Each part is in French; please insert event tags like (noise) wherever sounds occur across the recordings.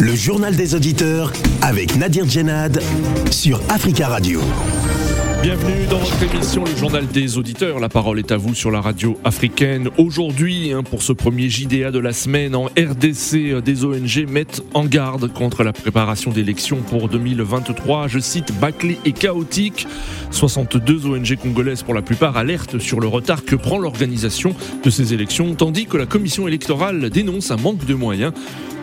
Le journal des auditeurs avec Nadir Djenad sur Africa Radio. Bienvenue dans votre émission Le Journal des Auditeurs. La parole est à vous sur la radio africaine. Aujourd'hui, hein, pour ce premier JDA de la semaine en RDC, euh, des ONG mettent en garde contre la préparation d'élections pour 2023. Je cite bâclé et chaotique. 62 ONG congolaises pour la plupart alertent sur le retard que prend l'organisation de ces élections, tandis que la commission électorale dénonce un manque de moyens.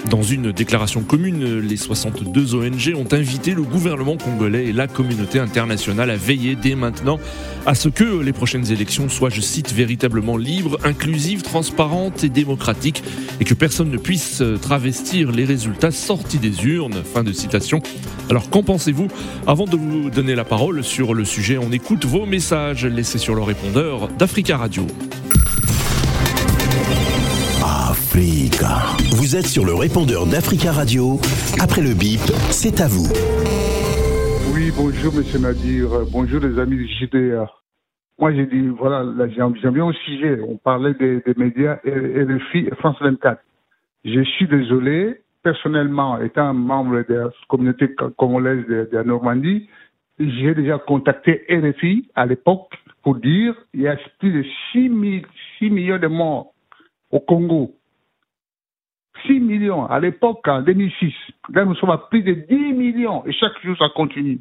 Dans une déclaration commune, les 62 ONG ont invité le gouvernement congolais et la communauté internationale à veiller dès maintenant à ce que les prochaines élections soient, je cite, véritablement libres, inclusives, transparentes et démocratiques et que personne ne puisse travestir les résultats sortis des urnes. Fin de citation. Alors qu'en pensez-vous? Avant de vous donner la parole sur le sujet, on écoute vos messages laissés sur le répondeur d'Africa Radio. Vous êtes sur le répondeur d'Africa Radio. Après le bip, c'est à vous. Oui, bonjour Monsieur Nadir. Bonjour les amis du JDA. Moi j'ai dit, voilà, j'aime bien au sujet. On parlait des, médias et, et le France 24. Je suis désolé, personnellement, étant membre de la communauté congolaise de, la Normandie, j'ai déjà contacté RFI à l'époque pour dire il y a plus de 6, 000, 6 millions de morts au Congo. 6 millions à l'époque, en 2006. Là, nous sommes à plus de 10 millions et chaque jour, ça continue.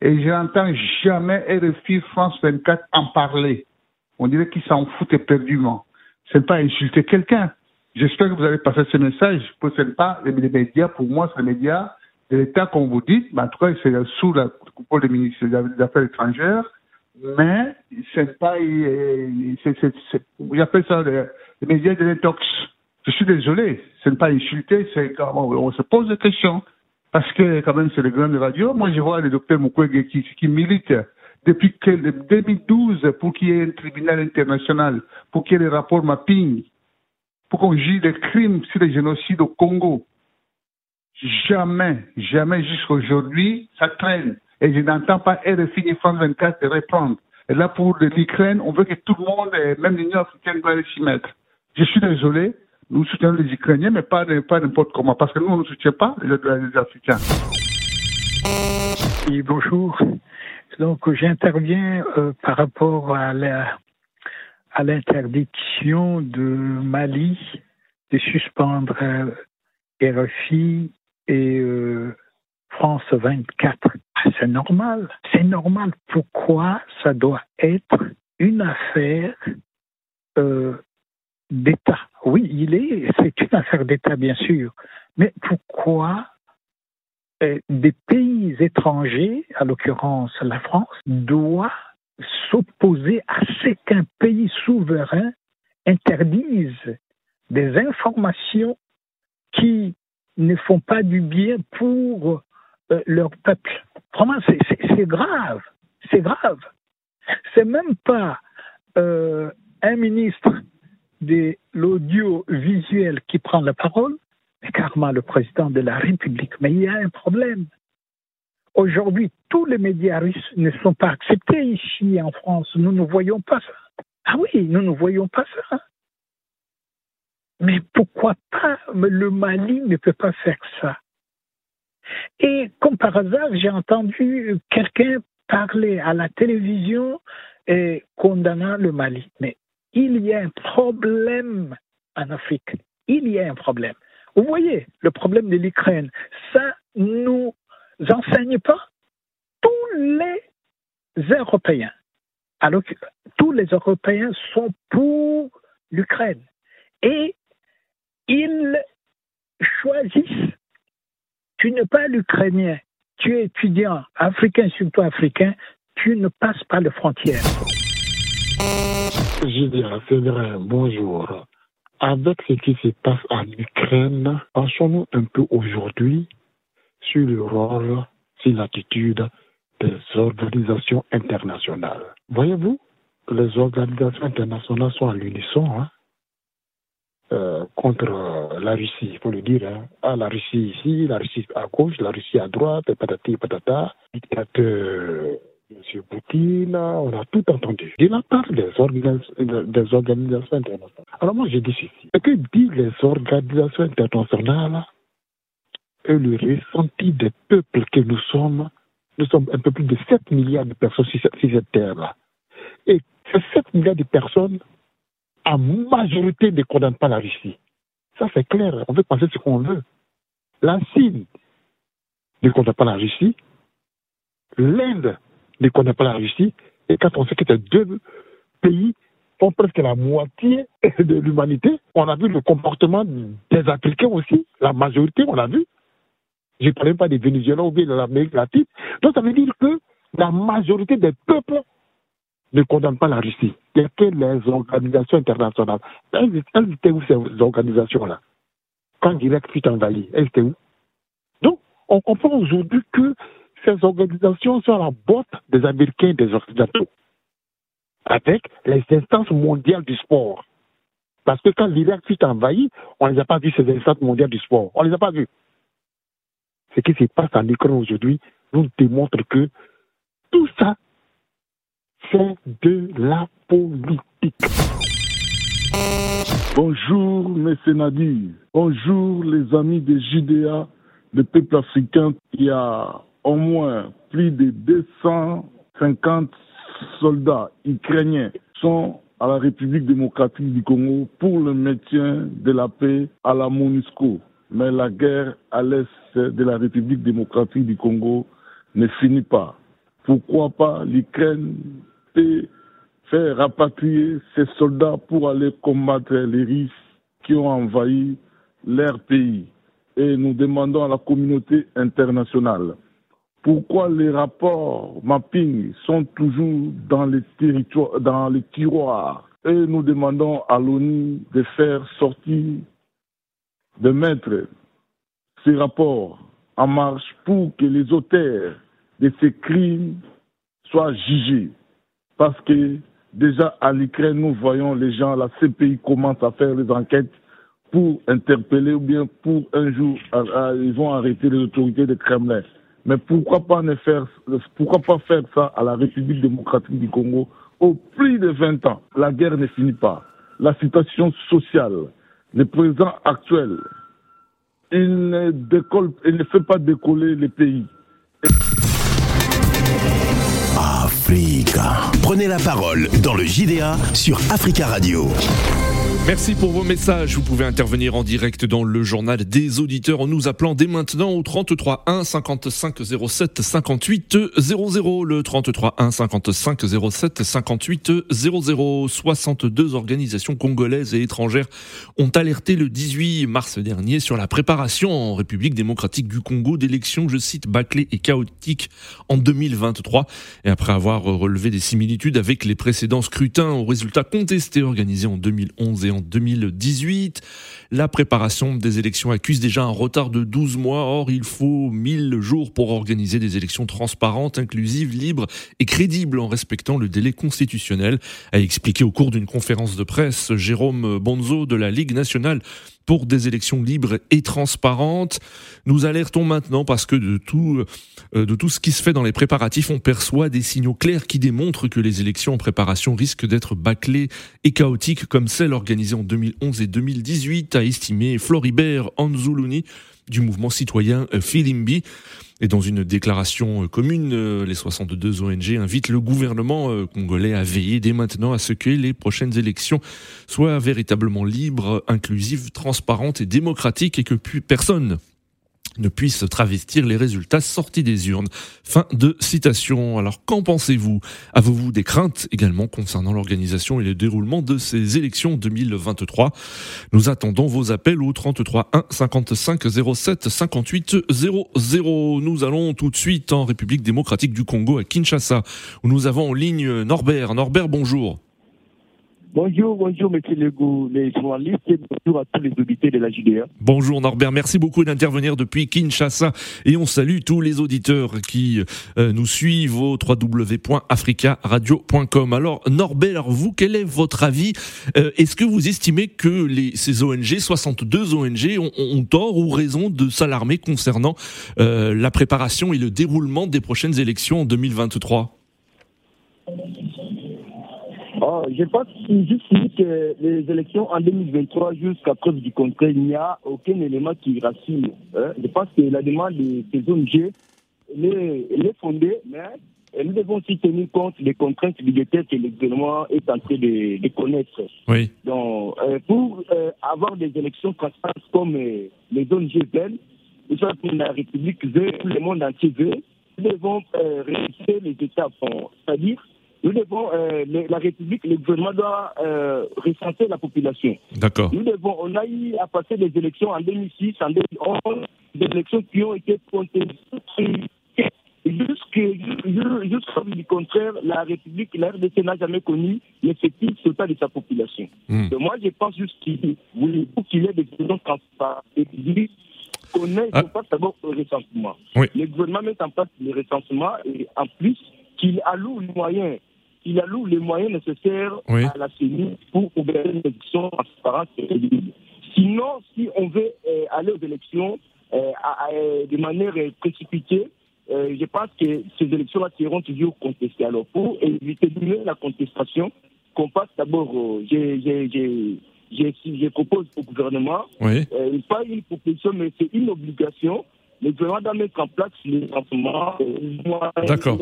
Et je n'entends jamais RFI France 24 en parler. On dirait qu'ils s'en foutent éperdument. Ce n'est pas insulter quelqu'un. J'espère que vous allez passer ce message. Ce n'est pas les médias, pour moi, c'est les médias de l'État, comme vous dites. Mais en tout cas, c'est sous la coupole des ministres des Affaires étrangères. Mais ce n'est pas, j'appelle ça les, les médias de l'intox. Je suis désolé, ce n'est pas insulter, c'est on se pose des questions. Parce que quand même, c'est les grandes radios. Moi, je vois le docteur Mukwege qui, milite depuis que, 2012 pour qu'il y ait un tribunal international, pour qu'il y ait des rapports mapping, pour qu'on juge des crimes sur les génocides au Congo. Jamais, jamais jusqu'à aujourd'hui, ça traîne. Et je n'entends pas RFI ni France 24 de répondre. Et là, pour l'Ukraine, on veut que tout le monde, même l'Union africaine, doit s'y mettre. Je suis désolé, nous soutenons les Ukrainiens, mais pas, n'importe comment, parce que nous, on ne soutient pas les, les Africains. Oui, bonjour. Donc, j'interviens euh, par rapport à la à l'interdiction de Mali de suspendre euh, RFI et euh, France 24. Ah, c'est normal. C'est normal. Pourquoi ça doit être une affaire d'État Oui, il est. C'est une affaire d'État, bien sûr. Mais pourquoi euh, des pays étrangers, à l'occurrence la France, doit s'opposer à ce qu'un pays souverain interdise des informations qui ne font pas du bien pour euh, leur peuple? Vraiment, c'est grave. C'est grave. C'est même pas euh, un ministre de l'audiovisuel qui prend la parole, mais carrément le président de la République. Mais il y a un problème. Aujourd'hui, tous les médias russes ne sont pas acceptés ici en France. Nous ne voyons pas ça. Ah oui, nous ne voyons pas ça. Mais pourquoi pas? Le Mali ne peut pas faire ça. Et comme par hasard, j'ai entendu quelqu'un parler à la télévision et condamnant le Mali. Mais il y a un problème en Afrique. Il y a un problème. Vous voyez, le problème de l'Ukraine, ça nous enseigne pas tous les Européens. Alors que tous les Européens sont pour l'Ukraine. Et ils choisissent. Tu n'es pas l'Ukrainien, tu es étudiant, africain, surtout africain, tu ne passes pas les frontières. Julien, c'est vrai, bonjour. Avec ce qui se passe en Ukraine, pensons-nous un peu aujourd'hui sur le rôle, sur l'attitude des organisations internationales. Voyez-vous, les organisations internationales sont à l'unisson hein, euh, contre la Russie, il faut le dire. Hein. Ah, la Russie ici, la Russie à gauche, la Russie à droite, patati patata, dictateur M. Poutine, on a tout entendu. De la part des, des organisations internationales. Alors moi, je dis ceci. Ce que disent les organisations internationales, et le ressenti des peuples que nous sommes, nous sommes un peu plus de 7 milliards de personnes sur cette, terre-là. Et ces 7 milliards de personnes, en majorité, ne condamnent pas la Russie. Ça, c'est clair. On peut penser ce qu'on veut. La Chine ne condamne pas la Russie. L'Inde ne condamne pas la Russie. Et quand on sait que ces deux pays font presque la moitié de l'humanité, on a vu le comportement des Africains aussi. La majorité, on l'a vu. Je ne parle même pas des Vénézuéliens ou bien de l'Amérique latine. Donc ça veut dire que la majorité des peuples ne condamnent pas la Russie. A que les organisations internationales. Elles, étaient où ces organisations-là? Quand l'Irak fut envahi, elles étaient où? Donc, on comprend aujourd'hui que ces organisations sont à la botte des Américains et des Occidentaux, avec les instances mondiales du sport. Parce que quand l'Irak fut envahi, on ne les a pas vus, ces instances mondiales du sport. On ne les a pas vus ce qui se passe en Ukraine aujourd'hui nous démontre que tout ça, c'est de la politique. Bonjour, mes Nadir. Bonjour, les amis de JDA, le peuple africain. Y a au moins plus de 250 soldats ukrainiens sont à la République démocratique du Congo pour le maintien de la paix à la MONUSCO. Mais la guerre à l'est de la République démocratique du Congo ne finit pas. Pourquoi pas l'Ukraine peut faire rapatrier ses soldats pour aller combattre les Russes qui ont envahi leur pays? Et nous demandons à la communauté internationale pourquoi les rapports mapping sont toujours dans les, les tiroirs et nous demandons à l'ONU de faire sortir de mettre ces rapports en marche pour que les auteurs de ces crimes soient jugés. Parce que déjà à l'Ukraine, nous voyons les gens, la CPI commence à faire des enquêtes pour interpeller ou bien pour un jour, ils vont arrêter les autorités de Kremlin. Mais pourquoi pas, ne faire, pourquoi pas faire ça à la République démocratique du Congo au plus de 20 ans? La guerre ne finit pas. La situation sociale, le président actuel, il ne, décolle, il ne fait pas décoller les pays. Africa. Prenez la parole dans le JDA sur Africa Radio. Merci pour vos messages. Vous pouvez intervenir en direct dans le journal des auditeurs en nous appelant dès maintenant au 33 1 55 07 58 00. Le 33 1 55 07 58 00. 62 organisations congolaises et étrangères ont alerté le 18 mars dernier sur la préparation en République démocratique du Congo d'élections, je cite, bâclées et chaotiques en 2023. Et après avoir relevé des similitudes avec les précédents scrutins aux résultats contestés organisés en 2011 et en 2018. La préparation des élections accuse déjà un retard de 12 mois. Or, il faut 1000 jours pour organiser des élections transparentes, inclusives, libres et crédibles en respectant le délai constitutionnel, a expliqué au cours d'une conférence de presse Jérôme Bonzo de la Ligue nationale pour des élections libres et transparentes. Nous alertons maintenant parce que de tout, euh, de tout ce qui se fait dans les préparatifs, on perçoit des signaux clairs qui démontrent que les élections en préparation risquent d'être bâclées et chaotiques comme celles organisées en 2011 et 2018, a estimé Floribert Anzuluni du mouvement citoyen Filimbi. Et dans une déclaration euh, commune, euh, les 62 ONG invitent le gouvernement euh, congolais à veiller dès maintenant à ce que les prochaines élections soient véritablement libres, inclusives, transparentes et démocratiques et que plus personne ne puisse travestir les résultats sortis des urnes. Fin de citation. Alors qu'en pensez-vous? Avez-vous des craintes également concernant l'organisation et le déroulement de ces élections 2023 Nous attendons vos appels au 33 1 55 07 58 00. Nous allons tout de suite en République démocratique du Congo à Kinshasa où nous avons en ligne Norbert. Norbert, bonjour. Bonjour, bonjour, monsieur Legault, les journalistes, et bonjour à tous les auditeurs de la JDA. Bonjour Norbert, merci beaucoup d'intervenir depuis Kinshasa. Et on salue tous les auditeurs qui euh, nous suivent au www.africaradio.com. Alors Norbert, vous, quel est votre avis? Euh, Est-ce que vous estimez que les, ces ONG, 62 ONG, ont, ont tort ou raison de s'alarmer concernant euh, la préparation et le déroulement des prochaines élections en 2023 Oh, je pense juste que les élections en 2023, jusqu'à preuve du contraire, il n'y a aucun élément qui rassure. Hein. Je pense que la demande de ces ONG elle est, fondée, mais nous devons aussi tenir compte des contraintes budgétaires que le gouvernement est en train de, connaître. Oui. Donc, euh, pour euh, avoir des élections transparentes comme euh, les ONG veulent, que la République veut, le monde entier veut, nous devons réussir les États. C'est-à-dire, nous devons, la République, le gouvernement doit recenser la population. D'accord. Nous devons, on a eu à passer des élections en 2006, en 2011, des élections qui ont été comptées Jusqu'à du contraire, la République, la RDC n'a jamais connu l'effectif total de sa population. Hmm. moi, je pense juste qu'il faut qu'il y ait des élections transparentes qu'on ait ah. d'abord le recensement. Le gouvernement met en place le recensement et en plus qu'il alloue les moyens il alloue les moyens nécessaires à la CENI pour ouvrir une élection transparente et Sinon, si on veut euh, aller aux élections euh, de manière précipitée, euh, je pense que ces élections-là seront toujours contestées. Alors, pour éviter de la contestation, qu'on passe d'abord, je, propose au gouvernement, oui. euh, pas une proposition, mais c'est une obligation le gouvernement doit mettre en place les euh, D'accord.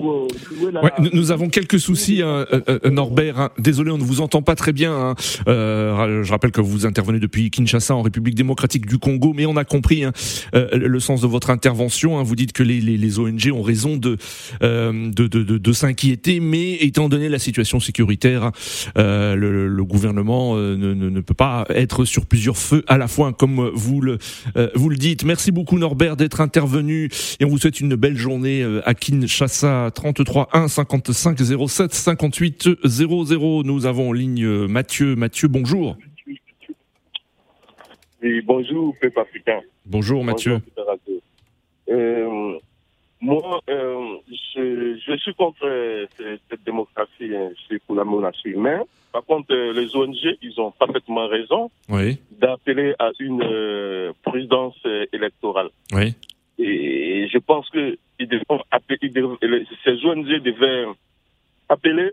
Ouais, nous avons quelques soucis, hein, euh, euh, Norbert. Hein. Désolé, on ne vous entend pas très bien. Hein. Euh, je rappelle que vous intervenez depuis Kinshasa, en République démocratique du Congo, mais on a compris hein, le sens de votre intervention. Vous dites que les, les, les ONG ont raison de, de, de, de, de s'inquiéter, mais étant donné la situation sécuritaire, le, le, gouvernement ne, ne, ne, peut pas être sur plusieurs feux à la fois, comme vous le, vous le dites. Merci beaucoup. Norbert d'être intervenu et on vous souhaite une belle journée euh, à Kinshasa 33 1 55 07 58 00. Nous avons en ligne euh, Mathieu. Mathieu, bonjour. Oui, bonjour, peuple africain. Bonjour, Mathieu. Euh, moi, je, suis contre cette, démocratie, hein, c'est pour la monarchie humaine. Par contre, les ONG, ils ont parfaitement raison oui. d'appeler à une prudence électorale. Oui. Et je pense que ils appeler, ces ONG devaient appeler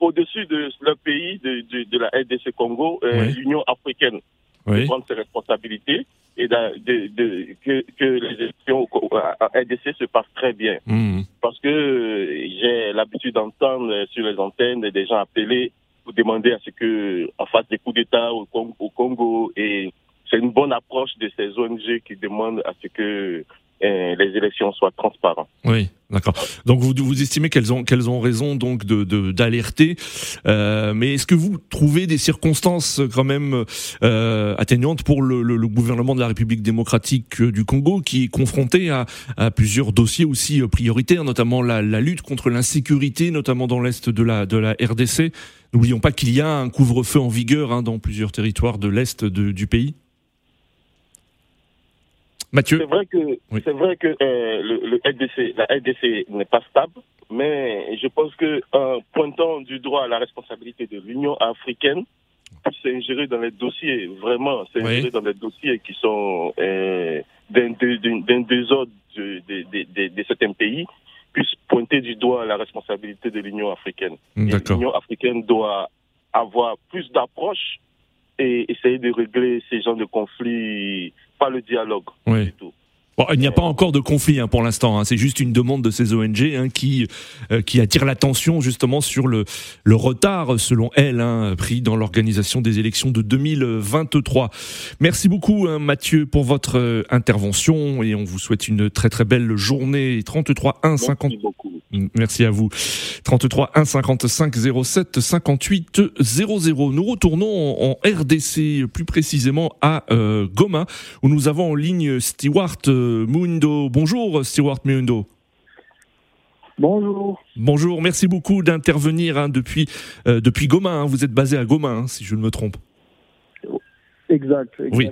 au-dessus de leur pays, de, de, la RDC Congo, euh, l'Union africaine, de prendre ses responsabilités et de, que, que, les élections à RDC se passent très bien. Mmh. Parce que j'ai l'habitude d'entendre sur les antennes des gens appeler pour demander à ce que on fasse des coups d'État au, au Congo et c'est une bonne approche de ces ONG qui demandent à ce que euh, les élections soient transparentes. Oui, d'accord. Donc vous, vous estimez qu'elles ont qu'elles ont raison donc de d'alerter, euh, mais est-ce que vous trouvez des circonstances quand même euh, atténuantes pour le, gouvernement de la République démocratique du Congo qui est confronté à, à plusieurs dossiers aussi prioritaires, notamment la, la lutte contre l'insécurité, notamment dans l'est de la de la RDC. N'oublions pas qu'il y a un couvre-feu en vigueur hein, dans plusieurs territoires de l'est du pays. Mathieu. C'est vrai que c'est vrai que euh, le, LDC, la LDC n'est pas stable, mais je pense que en pointant du droit à la responsabilité de l'Union africaine, c'est ingéré dans les dossiers, vraiment, c'est ingéré dans les dossiers qui sont euh, d'un désordre de, de, de, certains pays, puisse pointer du doigt la responsabilité de l'Union africaine. L'Union africaine doit avoir plus d'approche et essayer de régler ces genres de conflits pas le dialogue. Oui. tout. Bon, il n'y a pas encore de conflit hein, pour l'instant. Hein. C'est juste une demande de ces ONG hein, qui euh, qui attire l'attention justement sur le le retard, selon elle, hein, pris dans l'organisation des élections de 2023. Merci beaucoup, hein, Mathieu, pour votre euh, intervention et on vous souhaite une très très belle journée. 33 1 50. Merci beaucoup. Merci à vous. 33 1 55 07 58 00. Nous retournons en, RDC, plus précisément à euh, Goma, où nous avons en ligne Stewart. Mundo. Bonjour Stewart Mundo. Bonjour. Bonjour, merci beaucoup d'intervenir hein, depuis, euh, depuis Goma. Hein. Vous êtes basé à Goma, hein, si je ne me trompe. Exact, oui.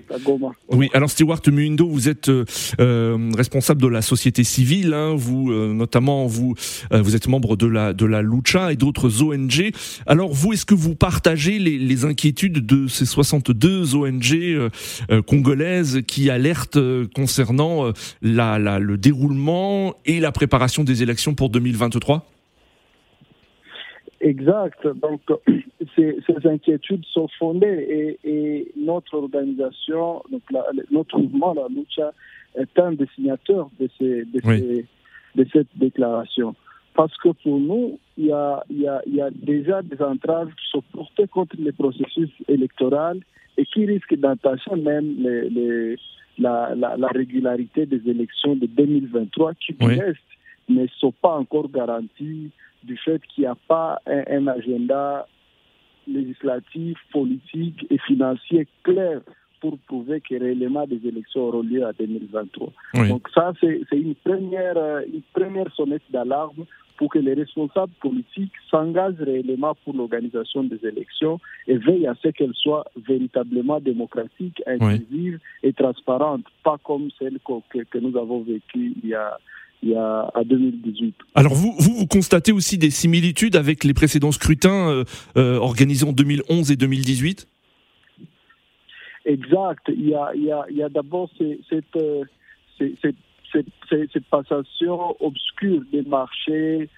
Oui, alors Stewart Mundo, vous êtes euh, euh, responsable de la société civile, hein, vous euh, notamment vous vous êtes membre de la de la Lucha et d'autres ONG. Alors vous, est-ce que vous partagez les, les, inquiétudes de ces 62 ONG congolaises qui alertent concernant la, la, le déroulement et la préparation des élections pour 2023 Exact. Donc, (clears throat) ces, ces, inquiétudes sont fondées et, et notre organisation, donc notre mouvement, la Lucha, est un des signateurs de, ces, de, ces, de cette déclaration. Parce que pour nous, il y a, il y a, il y a déjà des entraves qui sont portées contre les processus électoraux et qui risquent d'entacher même les, les, la, la, la, régularité des élections de 2023 qui oui. restent, ne sont pas encore garanties du fait qu'il n'y a pas un, un, agenda législatif, politique et financier clair pour prouver que réellement des élections auront lieu en 2023. Oui. Donc ça, c'est une première, une première sonnette d'alarme pour que les responsables politiques s'engagent réellement pour l'organisation des élections et veillent à ce qu'elles soient véritablement démocratiques, inclusives oui. et transparentes, pas comme celles que, que nous avons vécues il y a il y a à 2018. Alors vous, vous, vous constatez aussi des similitudes avec les précédents scrutins euh, euh, organisés en 2011 et 2018 Exact. Il y a, il y a, il y a d'abord cette, cette, cette, cette, passation obscure des marchés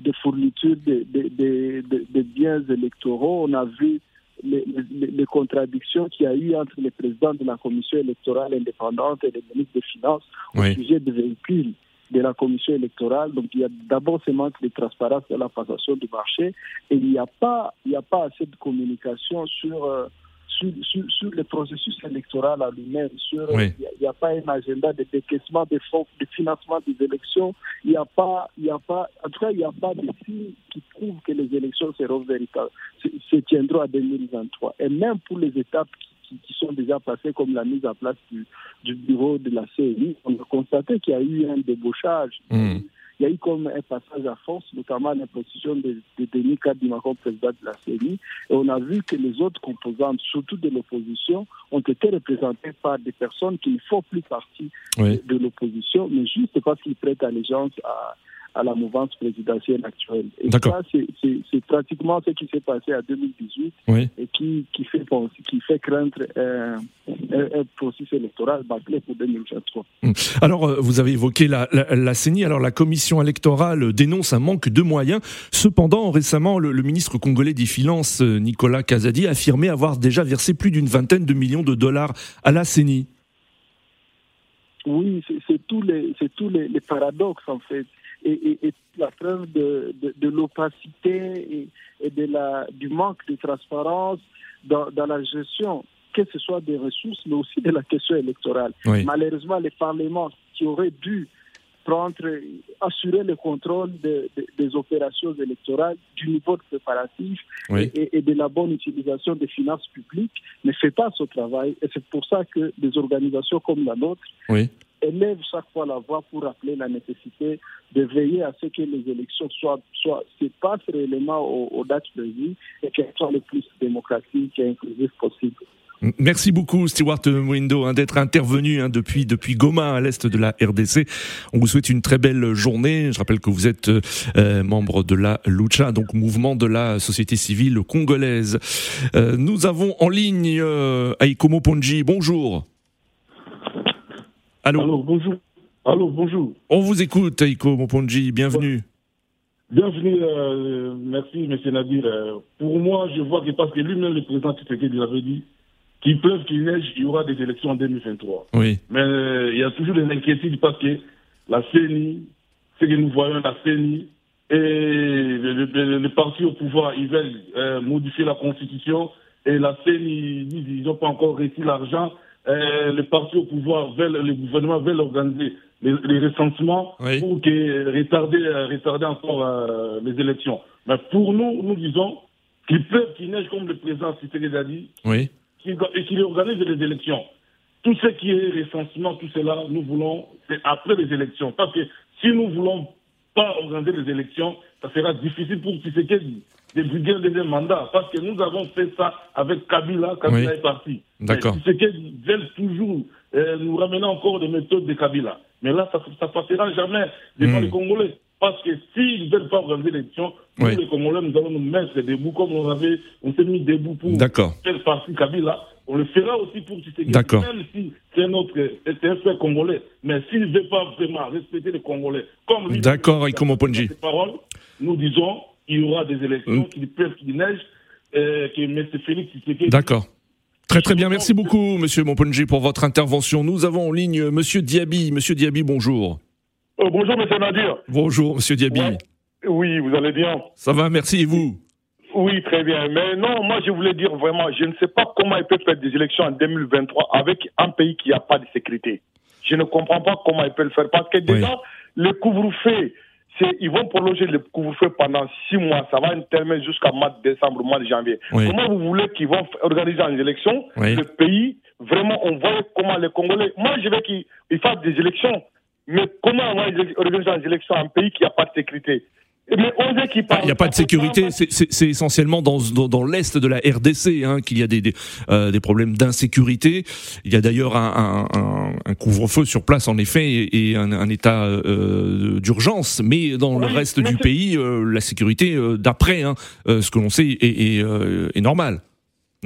de fourniture de, de, de, de, biens électoraux. On a vu les, les, les contradictions qu'il y a eu entre le président de la commission électorale indépendante et le ministre des Finances oui. au sujet des véhicules de la commission électorale. Donc il y a d'abord ce manque de transparence dans la passation du marché et il n'y a pas, il n'y a pas assez de communication sur, euh, sur, sur, sur, le processus électoral à lui-même. Sur, oui. il n'y a, a, pas un agenda de décaissement des fonds, de financement des élections. Il n'y a pas, il y a pas, en tout cas, il n'y a pas de signes qui prouvent que les élections seront véritables, se, se tiendront à 2023. Et même pour les étapes qui qui, sont déjà passées, comme la mise en place du, du bureau de la CNI, on a constaté qu'il y a eu un débauchage. Mmh. Il y a eu comme un passage à force, notamment l'imposition de, de Denis Kadimako, président de la CNI, et on a vu que les autres composantes, surtout de l'opposition, ont été représentées par des personnes qui ne font plus partie oui. de, de l'opposition, mais juste parce qu'ils prêtent allégeance à, à la mouvance présidentielle actuelle. Et ça, c'est pratiquement ce qui s'est passé en 2018 oui. et qui, qui, fait, qui fait craindre un, un, un processus électoral bâclé pour 2023. Alors, vous avez évoqué la, la, la, CENI. Alors, la commission électorale dénonce un manque de moyens. Cependant, récemment, le, le ministre congolais des Finances, Nicolas Kazadi, a affirmé avoir déjà versé plus d'une vingtaine de millions de dollars à la CENI. Oui, c'est tous les, tous les, les paradoxes, en fait et, et, et, la preuve de, de, de l'opacité et, de la, du manque de transparence dans, dans, la gestion, que ce soit des ressources, mais aussi de la question électorale. Oui. Malheureusement, les parlements qui auraient dû prendre, assurer le contrôle de, de, des opérations électorales, du niveau de préparatif oui. et, et, de la bonne utilisation des finances publiques ne fait pas ce travail. Et c'est pour ça que des organisations comme la nôtre oui élève chaque fois la voix pour rappeler la nécessité de veiller à ce que les élections soient, soient se passent réellement aux, aux dates prévues et qu'elles soient le plus démocratiques et inclusives possible. Merci beaucoup, Stewart Mwindo, hein, d'être intervenu hein, depuis, depuis Goma, à l'est de la RDC. On vous souhaite une très belle journée. Je rappelle que vous êtes euh, membre de la Lucha, donc mouvement de la société civile congolaise. Euh, nous avons en ligne euh, Aikomo Ponji. Bonjour. Allô. Allô, bonjour. Allô, bonjour. On vous écoute, Aiko Moponji. Bienvenue. Bienvenue, euh, merci, M. Nadir. Euh, pour moi, je vois que parce que lui-même, le président Tshisekedi avait dit qu'il pleuve, qu'il neige, il y aura des élections en 2023. Oui. Mais euh, il y a toujours des inquiétudes parce que la CENI, ce que nous voyons, la CENI et le, le, le parti au pouvoir, ils veulent euh, modifier la constitution et la CENI, ils n'ont pas encore reçu l'argent euh, les partis au pouvoir veulent, le gouvernement veulent organiser les, les recensements oui. pour que, retarder, retarder encore euh, les élections. Mais pour nous, nous disons qu'il pleuve, qu'il neige, comme le président Tshisekedi a dit, oui. qu'il qu organise les élections. Tout ce qui est recensement, tout cela, nous voulons, c'est après les élections. Parce que si nous ne voulons pas organiser les élections, ça sera difficile pour Tshisekedi briguer un deuxième mandat. Parce que nous avons fait ça avec Kabila. Kabila oui. est parti. D'accord. Tshisekedi veulent toujours euh, nous ramener encore des méthodes de Kabila. Mais là, ça ne passera jamais devant mmh. les Congolais. Parce que s'ils ne veulent pas organiser l'élection, nous, oui. les Congolais, nous allons nous mettre debout comme on avait, on s'est mis debout pour faire partie Kabila. On le fera aussi pour Tshisekedi, même si c'est notre, c'est un fait congolais. Mais s'il ne veut pas vraiment respecter les Congolais, comme lui, D'accord, Ikomo Ponji. Paroles, nous disons, qu'il y aura des élections, qu'il pleuve, qu'il neige, euh, que M. Félix D'accord. Très très bien, merci beaucoup Monsieur Monponji pour votre intervention. Nous avons en ligne Monsieur Diaby. Monsieur Diaby, bonjour. Euh, bonjour Monsieur Nadir. Bonjour Monsieur Diaby. Oui, vous allez bien? Ça va, merci et vous? Oui, très bien. Mais non, moi je voulais dire vraiment, je ne sais pas comment ils peuvent faire des élections en 2023 avec un pays qui n'a pas de sécurité. Je ne comprends pas comment ils peuvent le faire parce que déjà le couvre-feu ils vont prolonger le couvre-feu pendant six mois. Ça va intervenir jusqu'à mois de décembre, mois de janvier. Comment vous voulez qu'ils vont organiser une élection Le pays, vraiment, on voit comment les Congolais. Moi, je veux qu'ils fassent des élections. Mais comment on va organiser une élection en un pays qui n'a pas de sécurité? Il n'y a pas de sécurité, c'est essentiellement dans, dans, l'est de la RDC hein, qu'il y a des, des, euh, des problèmes d'insécurité. Il y a d'ailleurs un, un, un couvre-feu sur place en effet et, un, un, état euh, d'urgence, mais dans le reste du pays, euh, la sécurité euh, d'après hein, euh, ce que l'on sait est, est, est normale.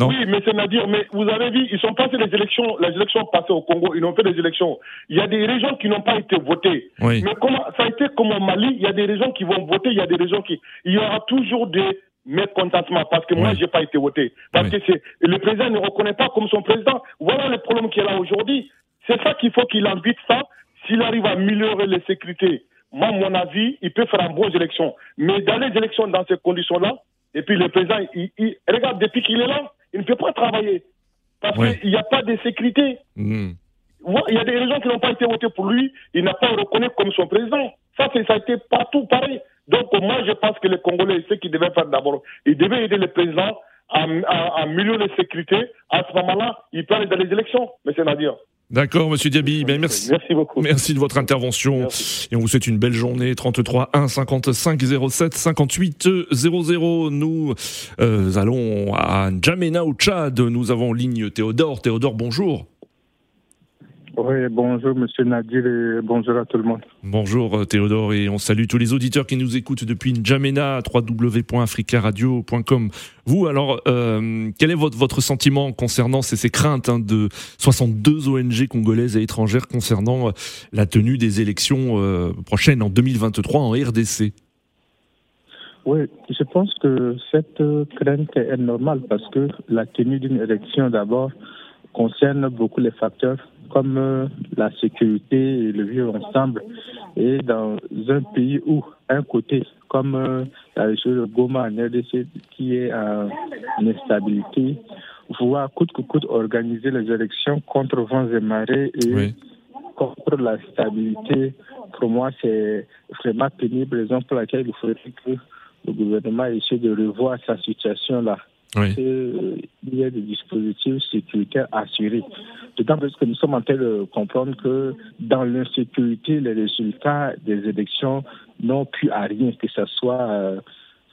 Oui, mais c'est à dire, mais vous avez vu, ils sont passés les élections, les élections passées au Congo, ils ont fait des élections. Il y a des régions qui n'ont pas été votées. Mais comment, ça a été comme au Mali, il y a des régions qui vont voter, il y a des régions qui, il y aura toujours des mécontentements parce que moi, moi, j'ai pas été voté. Parce que c'est, le président ne reconnaît pas comme son président. Voilà le problème qu'il a aujourd'hui. C'est ça qu'il faut qu'il invite ça. S'il arrive à améliorer les sécurités, moi, mon avis, il peut faire une bonne élection. Mais dans les élections dans ces conditions-là, et puis le président, il, il regarde depuis qu'il est là, il ne peut pas travailler. Parce qu'il n'y a pas de sécurité. Hmm. Il y a des raisons qui n'ont pas été votées pour lui. Il n'a pas reconnu comme son président. Ça, ça a été partout pareil. Donc, moi, je pense que les Congolais, ce qu'ils devaient faire d'abord, ils devaient aider le président à, à, à de sécurité. À ce moment-là, ils peuvent aller dans les élections, mais c'est à dire. D'accord, monsieur Diaby. Ben, merci. Merci beaucoup. Merci de votre intervention. Et on vous souhaite une belle journée. 33 1 55 07 58 00. Nous euh, allons à N'Djamena au Tchad. Nous avons en ligne Théodore. Théodore, bonjour. Oui, bonjour Monsieur Nadir et bonjour à tout le monde. Bonjour euh, Théodore et on salue tous les auditeurs qui nous écoutent depuis N'Djamena, www.africaradio.com. Vous, alors, euh, quel est votre, votre sentiment concernant ces, ces craintes hein, de 62 ONG congolaises et étrangères concernant euh, la tenue des élections prochaines en 2023 en RDC oui, je pense que cette crainte est normale parce que la tenue d'une élection d'abord concerne beaucoup les facteurs comme euh, la sécurité et le vivre ensemble. Et dans un pays où un côté, comme euh, la région de Goma en RDC, qui est en instabilité, voir coûte que coûte organiser les élections contre vents et marées et contre la stabilité, pour moi, c'est vraiment pénible, raison pour laquelle il faudrait que le gouvernement essaie de revoir sa situation là. Oui. Il y a des dispositifs sécuritaires assurés. D'autant plus que nous sommes en train de comprendre que dans l'insécurité, les résultats des élections n'ont plus à rien, que ce soit euh,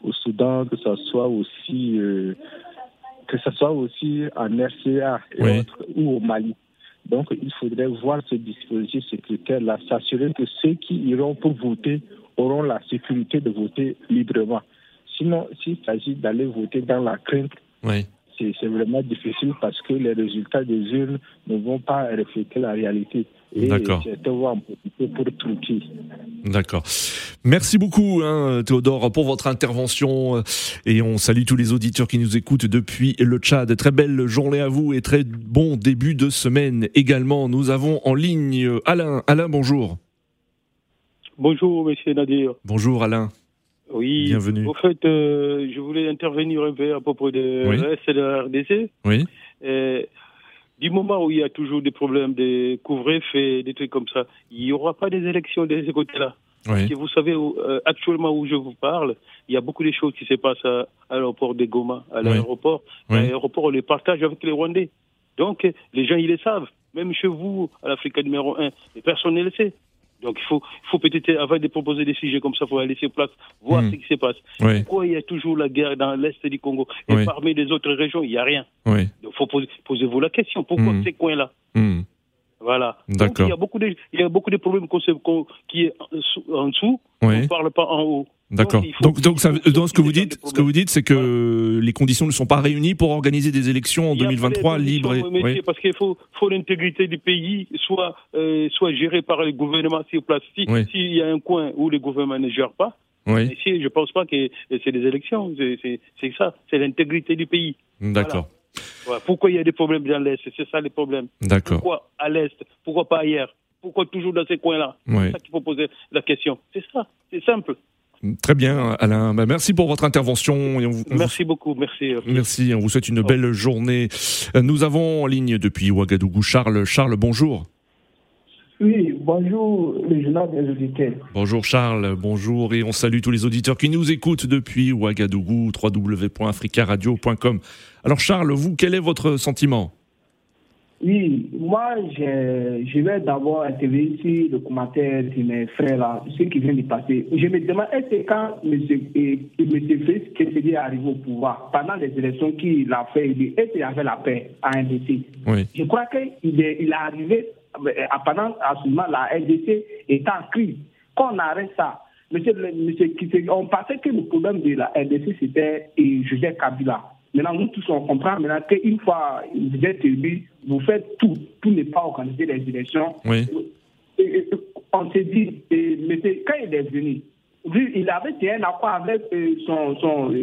au Soudan, que ce soit aussi euh, que ce soit aussi en RCA ou au Mali. Donc, il faudrait voir ce dispositif sécuritaire-là, s'assurer que ceux qui iront pour voter auront la sécurité de voter librement. Sinon, s'il s'agit d'aller voter dans la crainte, oui c'est vraiment difficile parce que les résultats des urnes ne vont pas refléter la réalité. Truquer. D'accord. Merci beaucoup, hein, Théodore, pour votre intervention. Et on salue tous les auditeurs qui nous écoutent depuis le Tchad. Très belle journée à vous et très bon début de semaine également. Nous avons en ligne Alain. Alain, bonjour. Bonjour, monsieur Nadir. Bonjour, Alain. Oui, Bienvenue. Au fait, euh, je voulais intervenir un peu à propos de oui. la RDC. Oui. du moment où il y a toujours des problèmes de couvre-feu, des trucs comme ça, il n'y aura pas des élections de ce côté-là. Que vous savez, euh, actuellement où je vous parle, il y a beaucoup de choses qui se passent à, l'aéroport de Goma, à l'aéroport. L'aéroport, on les partage avec les Rwandais. Donc, les gens, ils le savent. Même chez vous, à l'Afrique numéro 1, personne ne le sait. Donc il faut, faut peut-être, avant de proposer des sujets comme ça, il faut laisser place, voir hmm. ce qui se passe. Pourquoi il y a toujours la guerre dans l'Est du Congo Et parmi les autres régions, il n'y a rien? Donc il faut poser, posez-vous la question, pourquoi hmm. ces coins-là? Hmm. Voilà. D'accord. Il y a beaucoup de, il y a beaucoup de problèmes qui est en dessous, on ne parle pas en haut. D'accord. Donc, donc, ça, donc, ce que vous dites, ce que vous dites, c'est que les conditions ne sont pas réunies pour organiser des élections en 2023 libres. Et... Oui. Parce qu'il faut, faut l'intégrité du pays soit, euh, soit gérée par le gouvernement sur place. S'il y a un coin où le gouvernement ne gère pas, Oui. Je ne pense pas que c'est des élections. C'est ça. C'est l'intégrité du pays. D'accord. Pourquoi il y a des problèmes dans l'Est C'est ça les problèmes. D'accord. Pourquoi à l'Est Pourquoi pas ailleurs Pourquoi toujours dans ces coins-là? C'est ça qu'il faut poser la question. C'est ça. C'est simple. Très bien, Alain. Bah, merci pour votre intervention. merci beaucoup. Merci. Merci. On vous souhaite une belle journée. Nous avons en ligne depuis Ouagadougou Charles. Charles, bonjour. Oui, bonjour les journal des auditeurs. Bonjour Charles, bonjour et on salue tous les auditeurs qui nous écoutent depuis Ouagadougou, www.africaradio.com. Alors Charles, vous, quel est votre sentiment? Oui, moi je, vais d'abord intervenir sur le commentaire de mes frères là, ce qui vient de passer. Je me demande, est-ce que quand M. M. Félix est arrivé au pouvoir, pendant les élections qu'il a fait, est-ce qu'il avait la paix à NDC oui. Je crois qu'il est, il est arrivé euh, pendant à ce moment, la RDC est en crise. Quand on arrête ça, monsieur, monsieur, on pensait que le problème de la RDC, c'était Joseph Kabila. Maintenant, nous tous, on comprend maintenant qu'une fois vous êtes élu, vous faites tout. Tout n'est pas organisé les élections. Oui. on s'est dit, mais quand il est venu, il avait un accord avec euh, son, son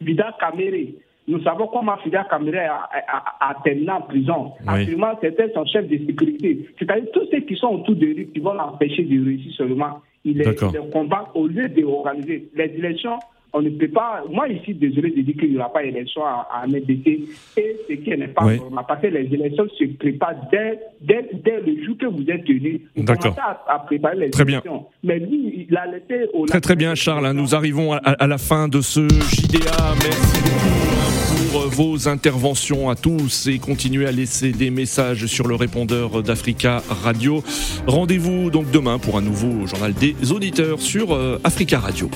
Vida Kamere. Nous savons comment Fidel Kamere a, a, terminé en prison. Actuellement, c'était son chef de sécurité. C'est-à-dire tous ceux qui sont autour de lui qui vont l'empêcher de réussir seulement. Il est, le combat au lieu d'organiser les élections on ne peut pas. Moi, ici, désolé de dire qu'il n'y aura pas d'élection à, à MDC. Et ce qui n'est pas normal, parce que les élections se préparent dès, dès, dès le jour que vous êtes tenu. D'accord. À, à, préparer les très élections. Bien. Mais lui, il a laissé au. Très, très bien, Charles. Nous arrivons à, à, la fin de ce JDA. Merci beaucoup pour vos interventions à tous et continuez à laisser des messages sur le répondeur d'Africa Radio. Rendez-vous donc demain pour un nouveau journal des auditeurs sur euh, Africa Radio.